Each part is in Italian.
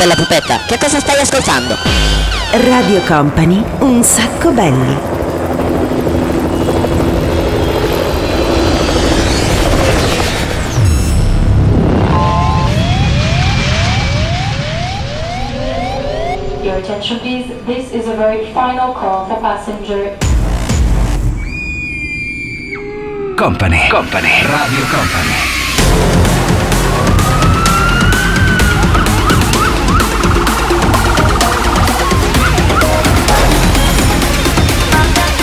bella pupetta, che cosa stai ascoltando? Radio Company, un sacco belli. Your attention please, this is a very final call for passenger. Company, Company, Radio Company.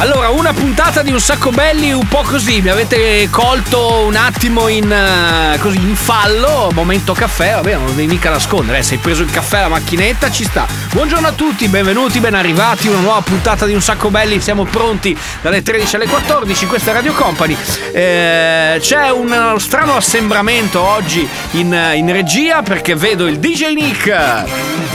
Allora, una puntata di un sacco belli un po' così, mi avete colto un attimo in, eh, così, in fallo, momento caffè, vabbè, non devi mica nascondere, eh, sei preso il caffè alla macchinetta, ci sta. Buongiorno a tutti, benvenuti, ben arrivati, una nuova puntata di un sacco belli, siamo pronti dalle 13 alle 14, questa è Radio Company. Eh, c'è uno strano assembramento oggi in, in regia perché vedo il DJ Nick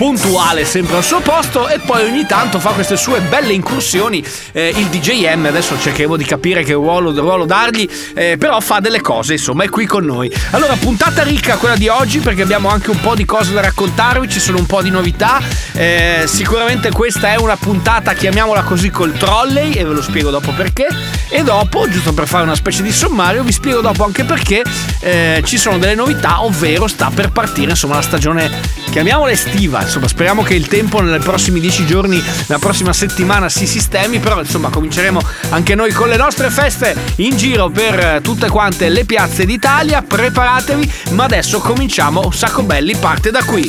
puntuale sempre al suo posto e poi ogni tanto fa queste sue belle incursioni eh, il DJM adesso cercheremo di capire che ruolo, ruolo dargli eh, però fa delle cose insomma è qui con noi. Allora puntata ricca quella di oggi perché abbiamo anche un po' di cose da raccontarvi ci sono un po' di novità eh, sicuramente questa è una puntata chiamiamola così col trolley e ve lo spiego dopo perché e dopo giusto per fare una specie di sommario vi spiego dopo anche perché eh, ci sono delle novità ovvero sta per partire insomma la stagione chiamiamola estiva insomma speriamo che il tempo nei prossimi dieci giorni, la prossima settimana si sistemi, però insomma cominceremo anche noi con le nostre feste in giro per tutte quante le piazze d'Italia, preparatevi, ma adesso cominciamo, sacco belli parte da qui.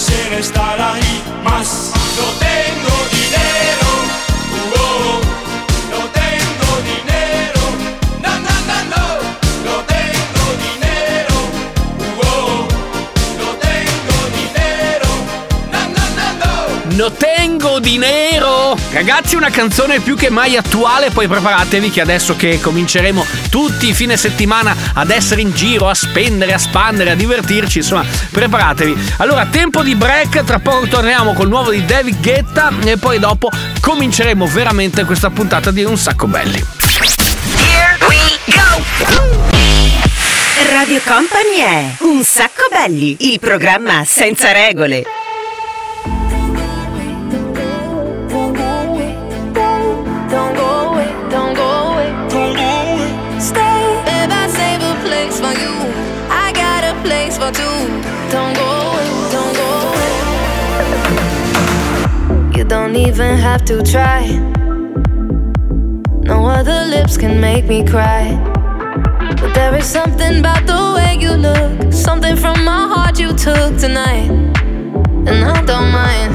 Quisiera estar ahí, más no tengo dinero. No tengo dinero! Ragazzi, una canzone più che mai attuale, poi preparatevi che adesso che cominceremo tutti i fine settimana ad essere in giro, a spendere, a spandere, a divertirci, insomma, preparatevi. Allora, tempo di break, tra poco torniamo col nuovo di David Guetta e poi dopo cominceremo veramente questa puntata di Un sacco belli. Radio Company è Un sacco belli, il programma senza regole. Even have to try. No other lips can make me cry. But there is something about the way you look, something from my heart you took tonight, and I don't mind.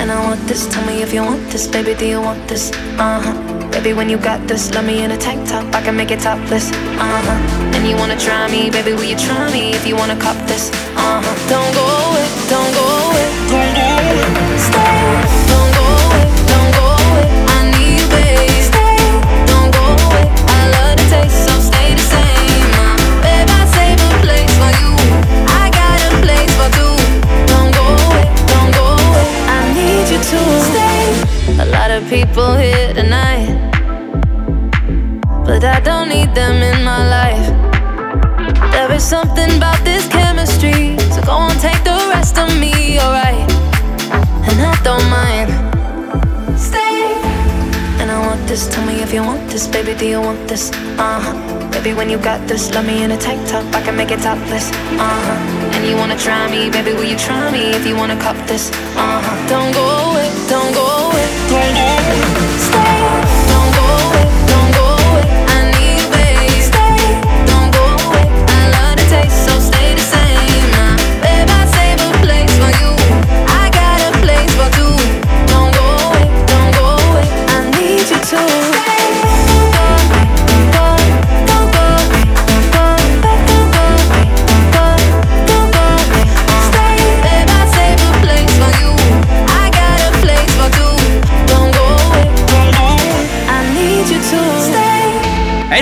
And I want this, tell me if you want this, baby, do you want this? Uh huh. Baby, when you got this, love me in a tank top, I can make it topless. Uh huh. And you wanna try me, baby, will you try me if you wanna cop this? Uh huh. Don't go away, don't go away, don't go away. Stay, don't go away, don't go away. I need you. Stay, don't go away. I love the taste, so stay the same. Uh, I save a place for you. I got a place for two. Don't go away, don't go away. I need you to stay. A lot of people here tonight, but I don't need them in my life. There is something about this chemistry, so go on, take the rest of me, alright. And I don't mind. Stay. And I want this, tell me if you want this, baby, do you want this? Uh huh. Baby, when you got this, love me in a tank top, I can make it topless. Uh huh. And you wanna try me, baby, will you try me if you wanna cop this? Uh huh. Don't go away, don't go away, don't go away.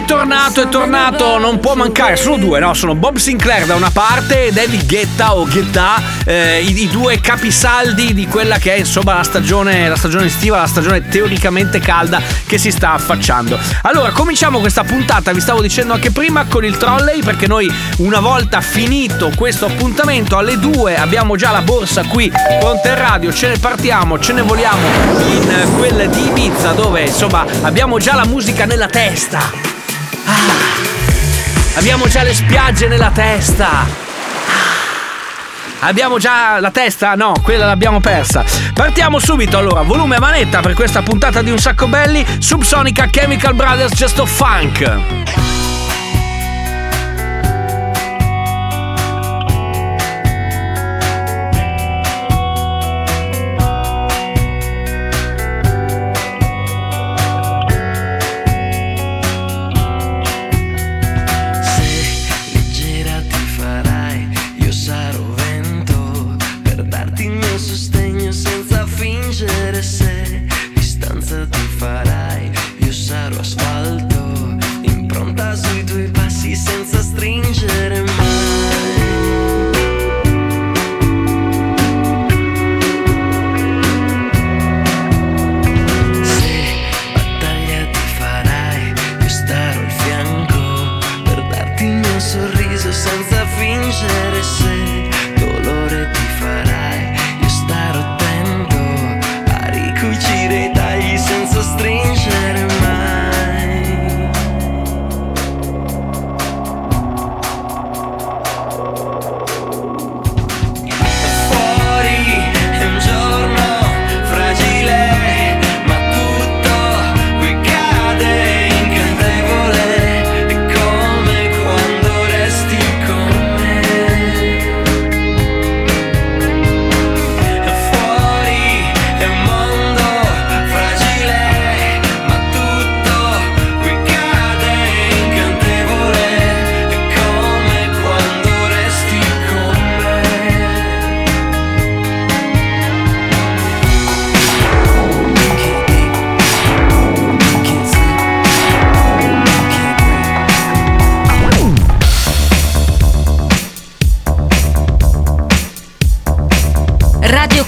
Tornato, è tornato, non può mancare, sono due, no? Sono Bob Sinclair da una parte e David Guetta o Guetta, eh, i, i due capisaldi di quella che è insomma la stagione, la stagione estiva, la stagione teoricamente calda che si sta affacciando. Allora, cominciamo questa puntata, vi stavo dicendo anche prima, con il trolley, perché noi una volta finito questo appuntamento alle due abbiamo già la borsa qui pronta in radio, ce ne partiamo, ce ne voliamo in quella di Ibiza dove insomma abbiamo già la musica nella testa. Ah, abbiamo già le spiagge nella testa. Ah, Abbiamo già la testa? No, quella l'abbiamo persa. Partiamo subito allora, volume a manetta per questa puntata di Un Sacco Belli, Subsonica Chemical Brothers Just of Funk.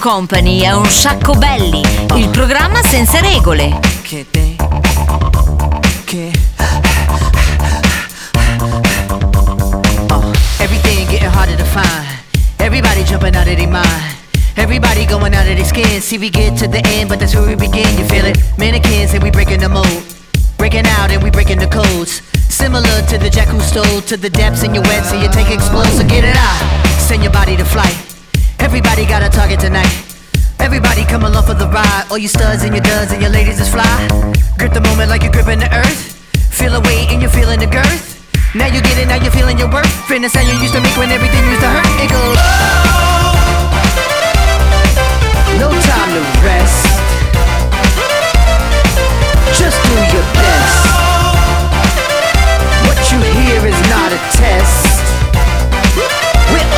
Company è un sacco belli, il programma senza regole. Can't think. Can't. Uh, everything getting harder to find. Everybody jumping out of their mind. Everybody going out of their skin. See, we get to the end, but that's where we begin. You feel it? Mannequins and we breaking the mold. Breaking out and we breaking the codes. Similar to the jack who stole to the depths in your wet, so you take explode, so get it out. Send your body to flight. Everybody got a target tonight. Everybody come along for the ride. All you studs and your duds and your ladies is fly. Grip the moment like you're gripping the earth. Feel a weight and you're feeling the girth. Now you get it, now you're feeling your worth. Fitness how you used to make when everything used to hurt. It goes. No time to rest. Just do your best. What you hear is not a test.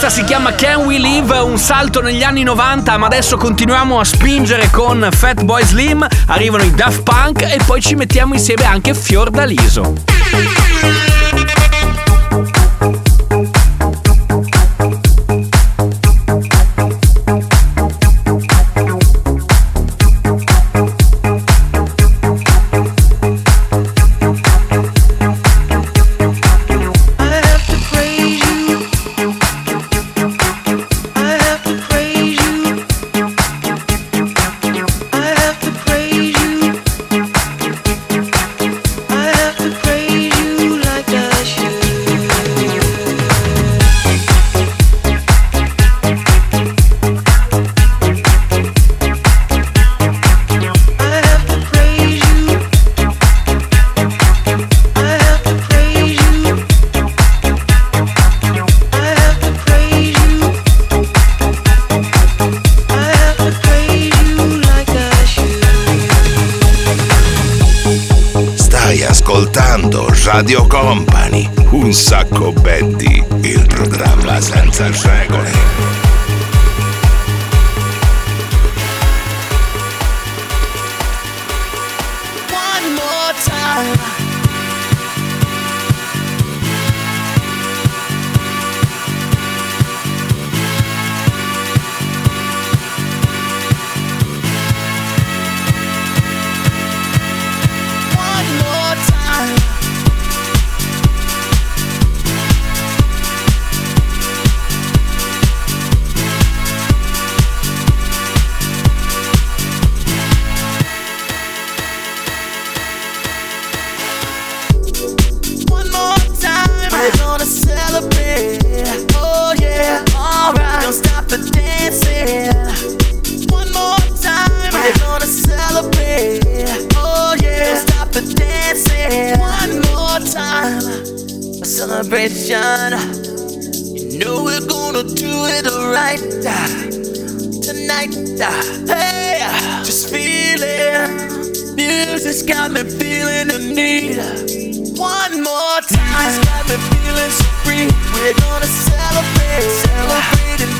questa si chiama Can We Live, un salto negli anni 90, ma adesso continuiamo a spingere con Fatboy Slim, arrivano i Daft Punk e poi ci mettiamo insieme anche Fiordaliso. Alright. Don't dancing. One more time, we're gonna celebrate. Oh yeah, stop the dancing. One more time, a celebration. You know we're gonna do it right uh, tonight. Uh, hey, uh, just feel it. Music's got me feeling the need. One more time. It's got me feeling so free. We're gonna celebrate, celebrate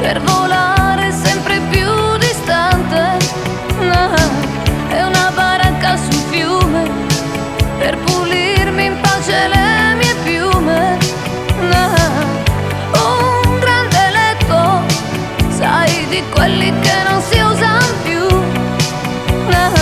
per volare sempre più distante. No, è una baracca sul fiume per pulirmi in pace le mie piume. Ah, no, un grande letto, sai di quelli che non si usano più. No,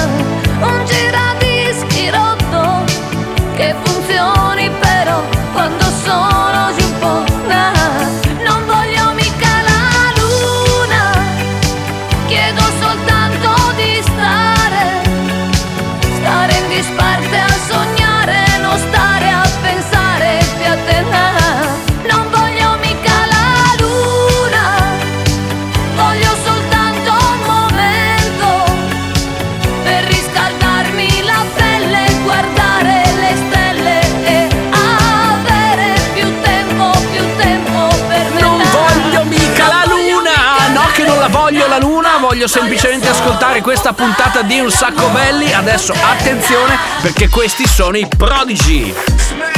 semplicemente ascoltare questa puntata di Un Sacco Belli. Adesso attenzione perché questi sono i prodigi.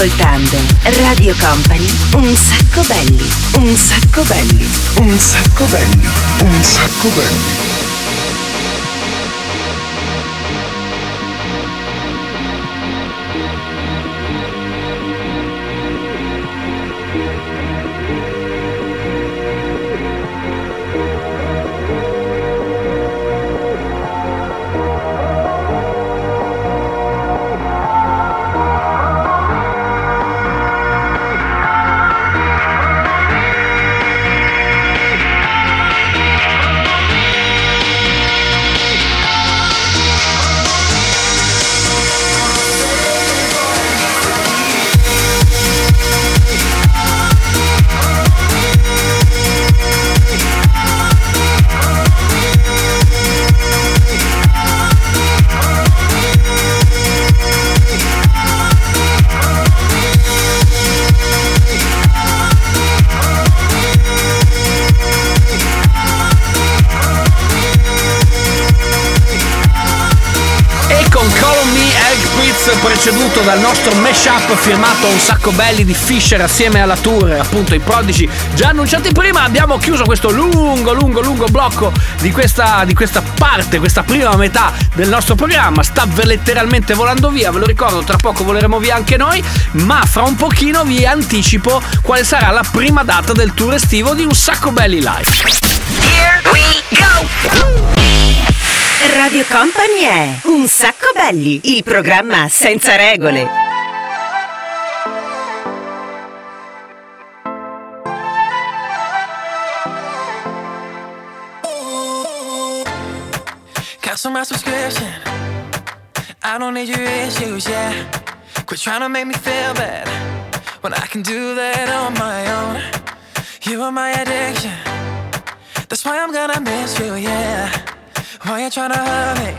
ascoltando Radio Company Un sacco belli, un sacco belli, un sacco belli, un sacco belli. Preceduto dal nostro mashup firmato Un sacco belli di Fisher assieme alla tour, appunto i prodigi già annunciati prima. Abbiamo chiuso questo lungo, lungo, lungo blocco di questa, di questa parte, questa prima metà del nostro programma. Sta letteralmente volando via, ve lo ricordo, tra poco voleremo via anche noi, ma fra un pochino vi anticipo quale sarà la prima data del tour estivo di Un sacco belli live. Here we go! Radio Company è Un sacco belli, il programma senza regole. Cancel my subscription. I don't need your issues, yeah. Quit trying to make me feel bad when I can do that on my own. You are my addiction. That's why I'm gonna miss you, yeah. Why you hurt me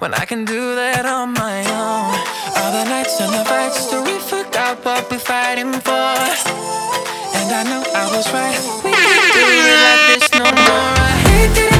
when I can do that on my own? All the nights and the fights till we forgot what we're fighting for. And I knew I was right. We can't do it like this no more. I hate that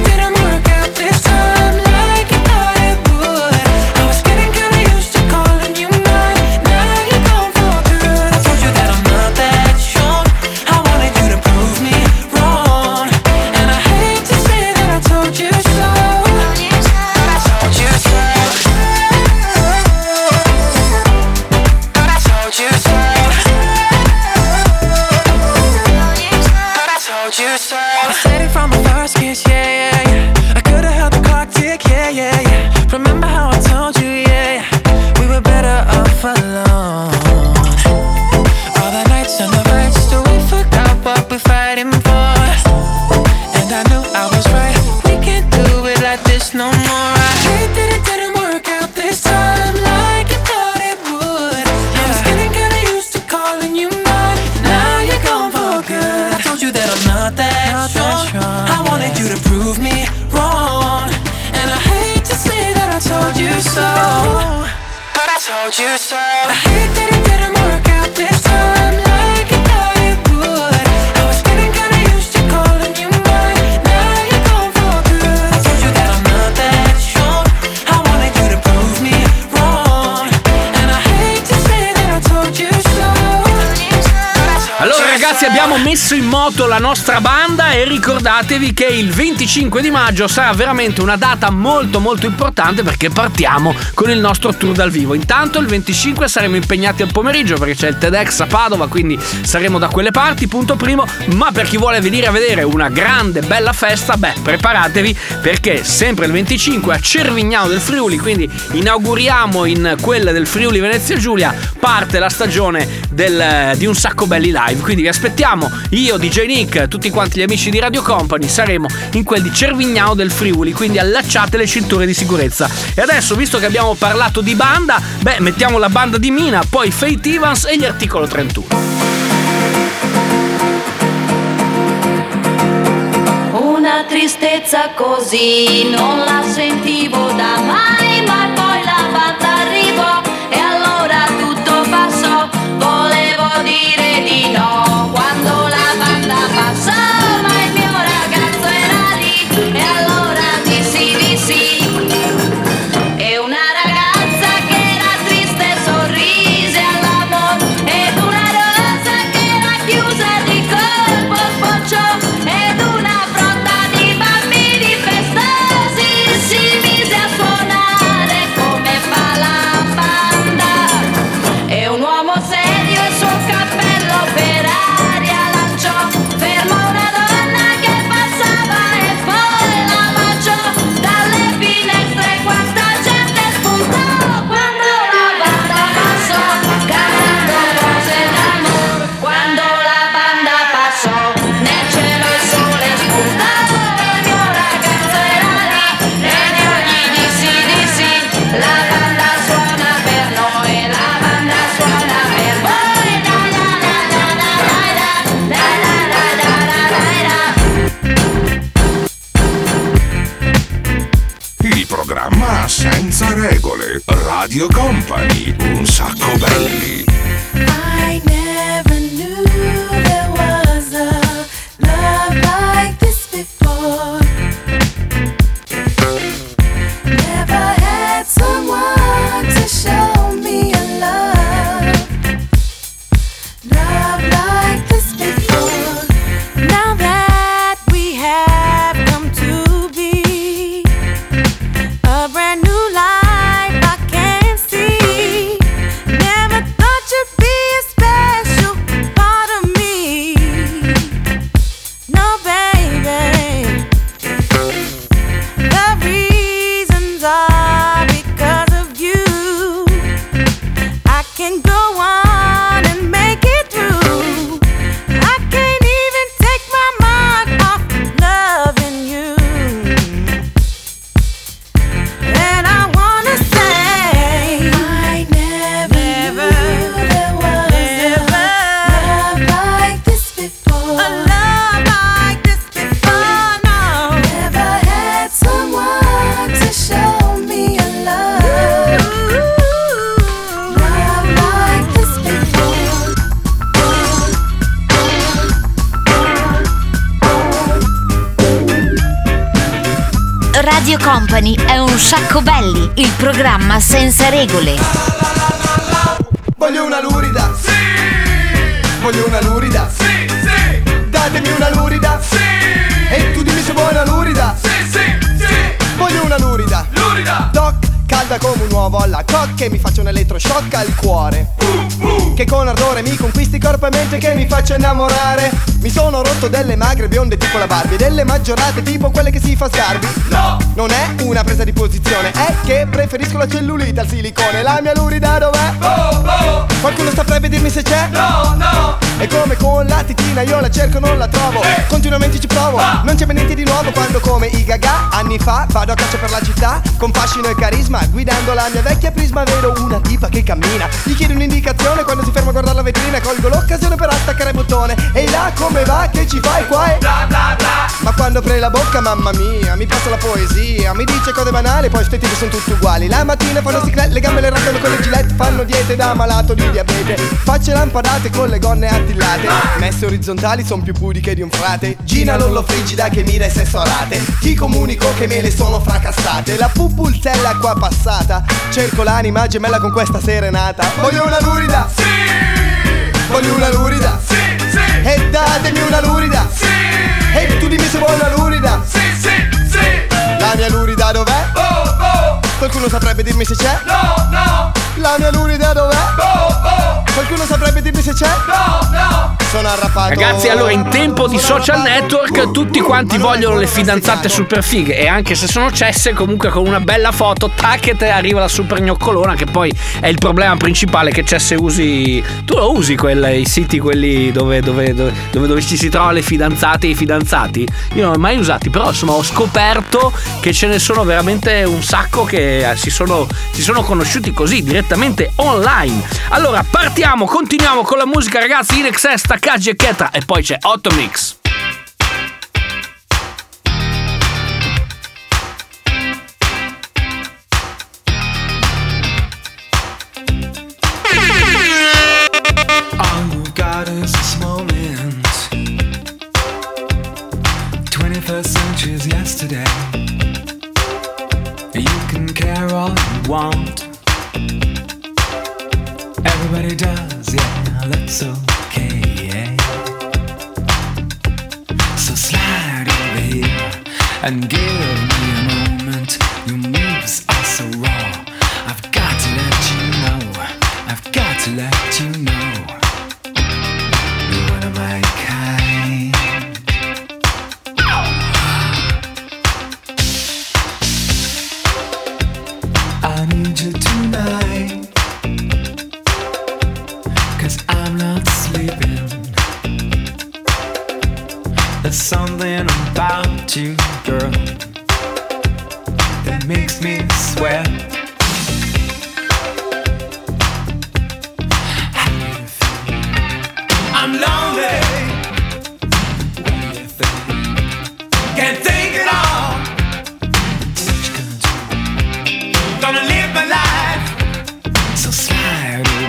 ricordatevi che il 25 di maggio sarà veramente una data molto molto importante perché partiamo con il nostro tour dal vivo. Intanto il 25 saremo impegnati al pomeriggio perché c'è il TEDx a Padova, quindi saremo da quelle parti, punto primo, ma per chi vuole venire a vedere una grande bella festa, beh, preparatevi perché sempre il 25 a Cervignano del Friuli, quindi inauguriamo in quella del Friuli Venezia Giulia, parte la stagione del- di un sacco belli live, quindi vi aspettiamo, io, DJ Nick, tutti quanti gli amici di Radio Company, saremo in quel di Cervignano del Friuli, quindi allacciate le cinture di sicurezza. E adesso, visto che abbiamo parlato di banda, beh, mettiamo la banda di Mina, poi Fate Evans e gli articolo 31. Una tristezza così non la sentivo da mai, You're gone. Un sacco belli, il programma senza regole. Voglio una lurida. Sì. Voglio una lurida. Sì, sì. Datemi una lurida. Sì. Calda come un uovo alla cocca e mi faccio un elettroshock al cuore. Che con ardore mi conquisti corpo e mente che mi faccia innamorare. Mi sono rotto delle magre bionde tipo la Barbie, delle maggiorate tipo quelle che si fa scarbi. No! Non è una presa di posizione, è che preferisco la cellulite al silicone. La mia lurida dov'è? Qualcuno saprebbe dirmi se c'è? No, no! E come con la titina io la cerco, non la trovo. Continuamente ci provo, non c'è niente di nuovo quando come i gaga. Anni fa vado a caccia per la città, con fascino e carisma. Guidando la mia vecchia prisma vedo una tipa che cammina. Gli chiedo un'indicazione quando si ferma a guardare la vetrina. Colgo l'occasione per attaccare il bottone. E là come va? Che ci fai qua? E bla bla bla. Ma quando apre la bocca, mamma mia, mi passa la poesia. Mi dice cose banali, poi sti tipi sono tutti uguali. La mattina fanno ciclette, le gambe le raccano con le gilette. Fanno diete da malato di diabete. Facce lampadate con le gonne attillate. Messe orizzontali son più pudiche di un frate. Gina Lollo frigida che mira e sesso a rate. Ti comunico che me le sono fracassate. La pupulzella qua passata. Cerco l'anima gemella con questa serenata. Voglio una lurida. Sì. Voglio una lurida. Sì, sì. E datemi una lurida. Sì. E tu dimmi se vuoi una lurida. Sì, sì, sì. La mia lurida dov'è? Oh, oh. Qualcuno saprebbe dirmi se c'è? No, no. La mia lurida dov'è? Oh, oh. Qualcuno saprebbe dirmi se c'è? No, no. Sono arrappato. Ragazzi, allora in tempo di social network tutti quanti vogliono le fidanzate super fighe e anche se sono cesse, comunque con una bella foto, tac e te arriva la super gnoccolona che poi è il problema principale che c'è se usi tu lo usi quel, i siti quelli dove, dove, dove, dove, ci si trovano le fidanzate e i fidanzati. Io non li ho mai usati, però insomma ho scoperto che ce ne sono veramente un sacco che eh, si sono, si sono conosciuti così direttamente online. Allora partiamo, continuiamo con la musica ragazzi, in excess, Takagi e Ketra e poi c'è Otto Mix.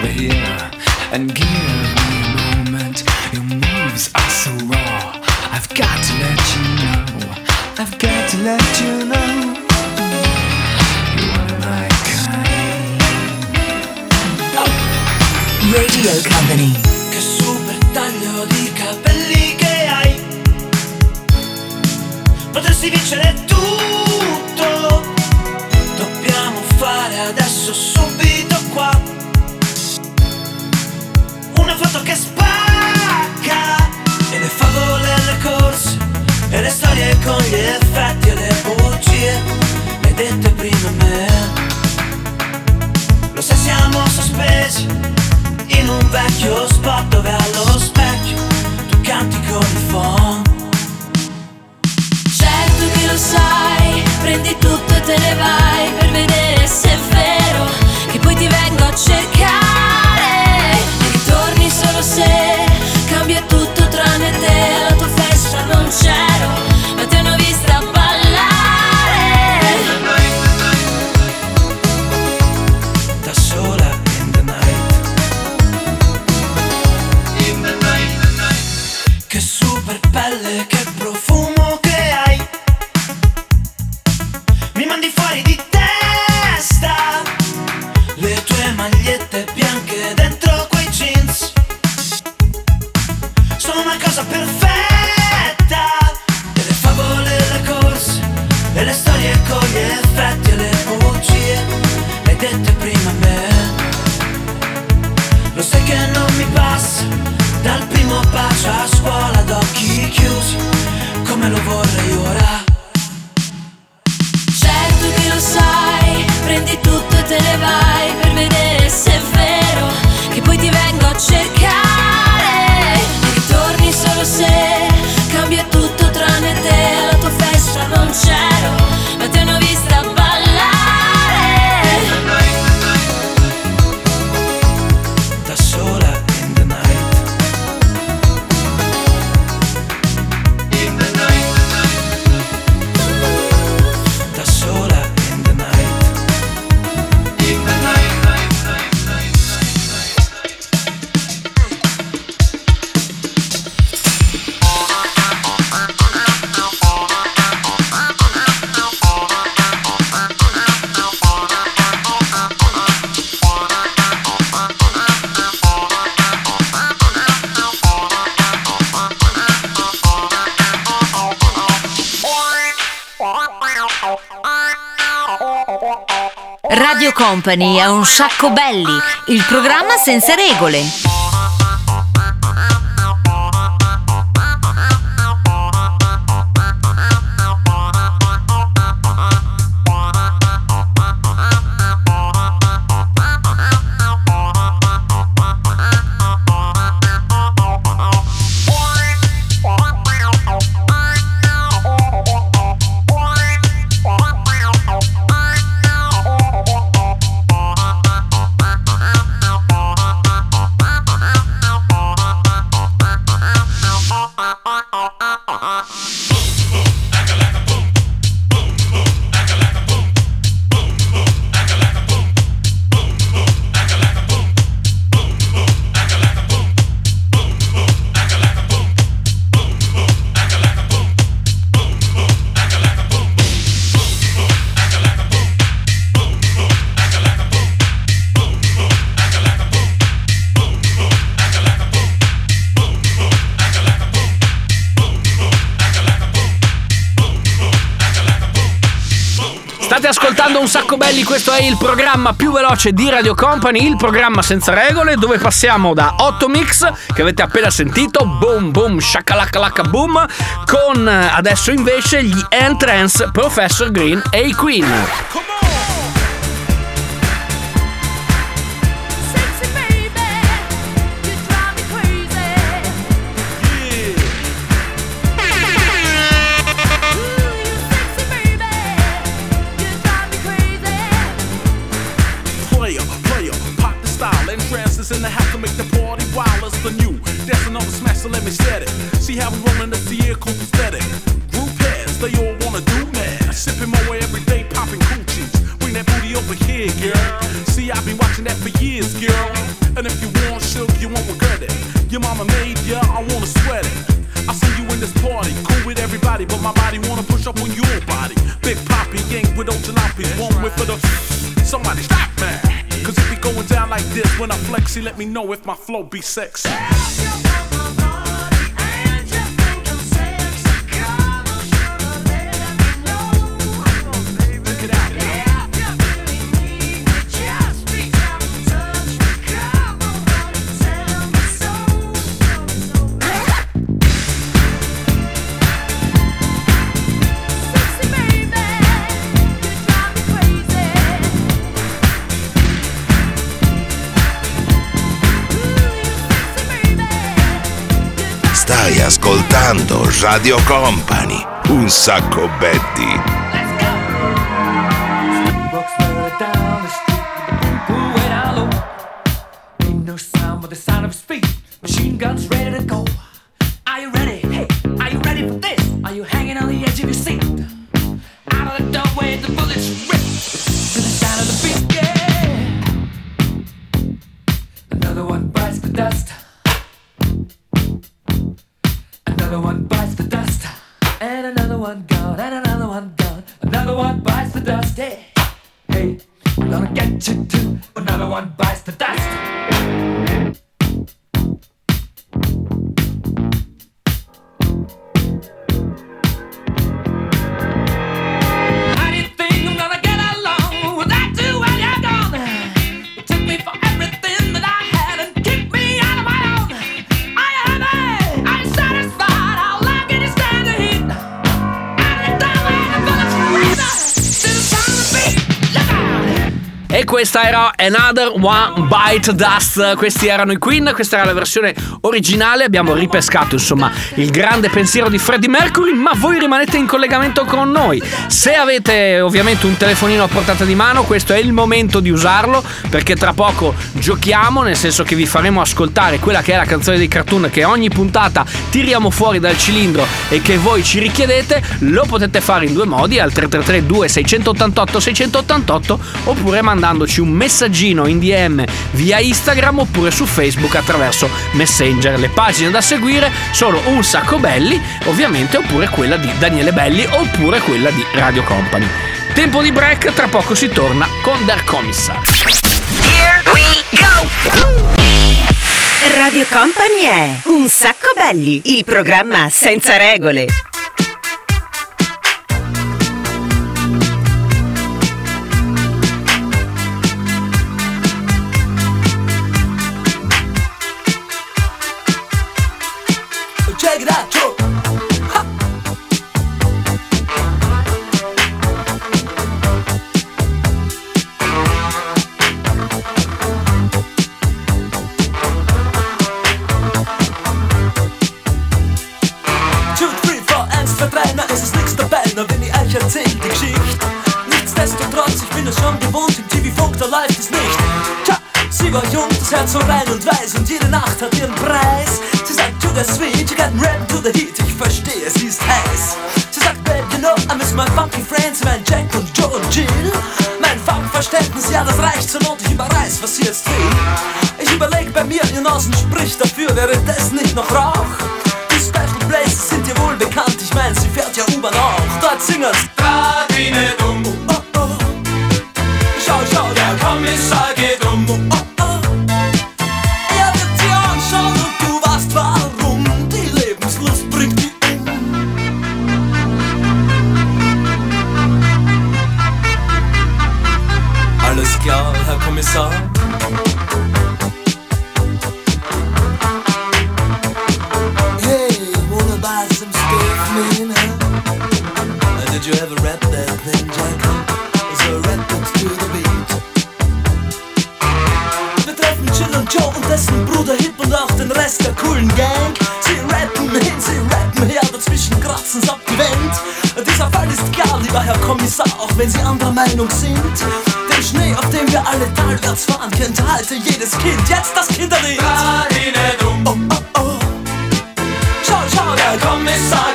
Over here and give me a moment. Your moves are so raw. I've got to let you know. I've got to let you know. You're one of my kind. Radio Company. Che super taglio di capelli che hai Potresti vincere tutto Dobbiamo fare adesso subito Foto che spacca. E le favole alle corse E le storie con gli effetti e le bugie Le hai dette prima me. Lo sai siamo sospesi in un vecchio spot dove allo specchio tu canti con il phon Certo che lo sai, prendi tutto e te ne vai per vedere se è vero che poi ti vengo a cercare Radio Company è un sciacco belli, il programma senza regole. sacco belli, questo è il programma più veloce di Radio Company, il programma senza regole, dove passiamo da 8 mix che avete appena sentito, boom boom shakalakalaka boom, con adesso invece gli entrance Professor Green e i Queen. with my flow, be sexy. ascoltando Radio Company. Un sacco Betty. One Bite Dust. Questi erano i Queen, questa era la versione originale. Abbiamo ripescato insomma il grande pensiero di Freddie Mercury, ma voi rimanete in collegamento con noi. Se avete ovviamente un telefonino a portata di mano, questo è il momento di usarlo perché tra poco giochiamo, nel senso che vi faremo ascoltare quella che è la canzone dei cartoon che ogni puntata tiriamo fuori dal cilindro e che voi ci richiedete. Lo potete fare in due modi, al 333 2688 688 oppure mandandoci un messaggino in DM via Instagram oppure su Facebook attraverso Messenger. Le pagine da seguire sono Un Sacco Belli, ovviamente, oppure quella di Daniele Belli oppure quella di Radio Company. Tempo di break, tra poco si torna con Der Commissar. Here we go! Radio Company è Un sacco belli, il programma senza regole. War jung, das Herz so rein und weiß und jede Nacht hat ihren Preis. Sie sagt, to the sweet, you got red to the heat, ich verstehe, sie ist heiß. Sie sagt, babe, you know, I miss my funky friends, mein Jack und Joe und Jill. Mein Funkverständnis, ja, das reicht zur Not, ich überreiß, was sie jetzt will. Ich überleg bei mir, ihr Nasen spricht dafür, wäre das nicht noch Rauch? Kommissar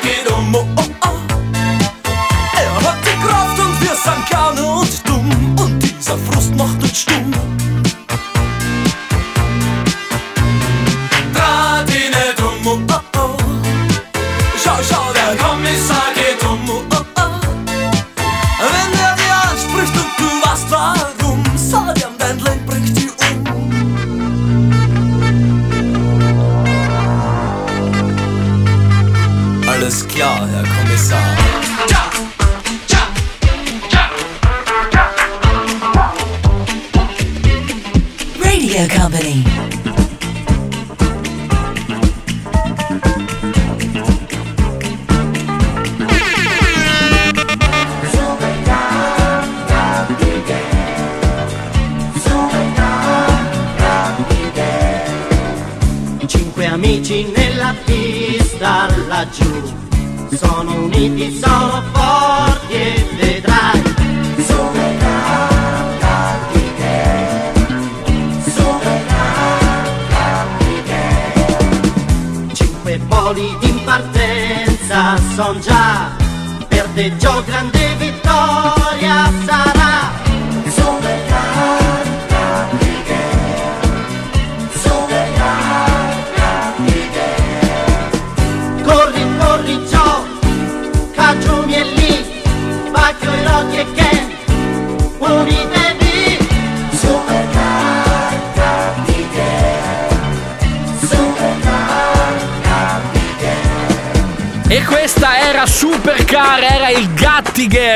Gattiger, una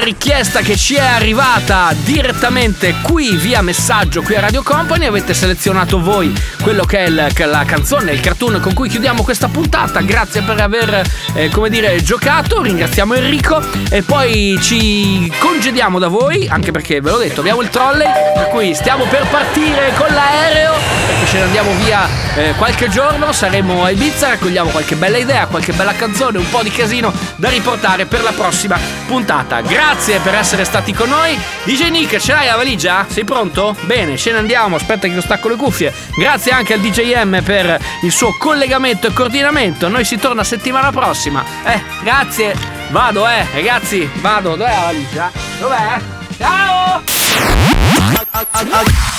richiesta che ci è arrivata direttamente qui via messaggio qui a Radio Company. Avete selezionato voi quello che è il- la canzone, il cartoon con cui chiudiamo questa puntata. Grazie per aver, eh, come dire, giocato. Ringraziamo Enrico e poi ci congediamo da voi, anche perché ve l'ho detto, abbiamo il trolley, per cui stiamo per partire con l'aereo, perché ce ne andiamo via eh, qualche giorno, saremo a Ibiza, raccogliamo qualche bella idea, qualche bella canzone, un po' di casino da riportare per la prossima puntata. Grazie per essere stati con noi. DJ Nick, ce l'hai la valigia? Sei pronto? Bene, ce ne andiamo, aspetta che io stacco le cuffie. Grazie anche al DJM per il suo collegamento e coordinamento. Noi si torna settimana prossima. Eh, grazie. Vado, eh, ragazzi, vado. Dov'è la valigia? Dov'è? Ciao!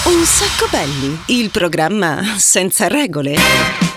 Un sacco belli, il programma senza regole.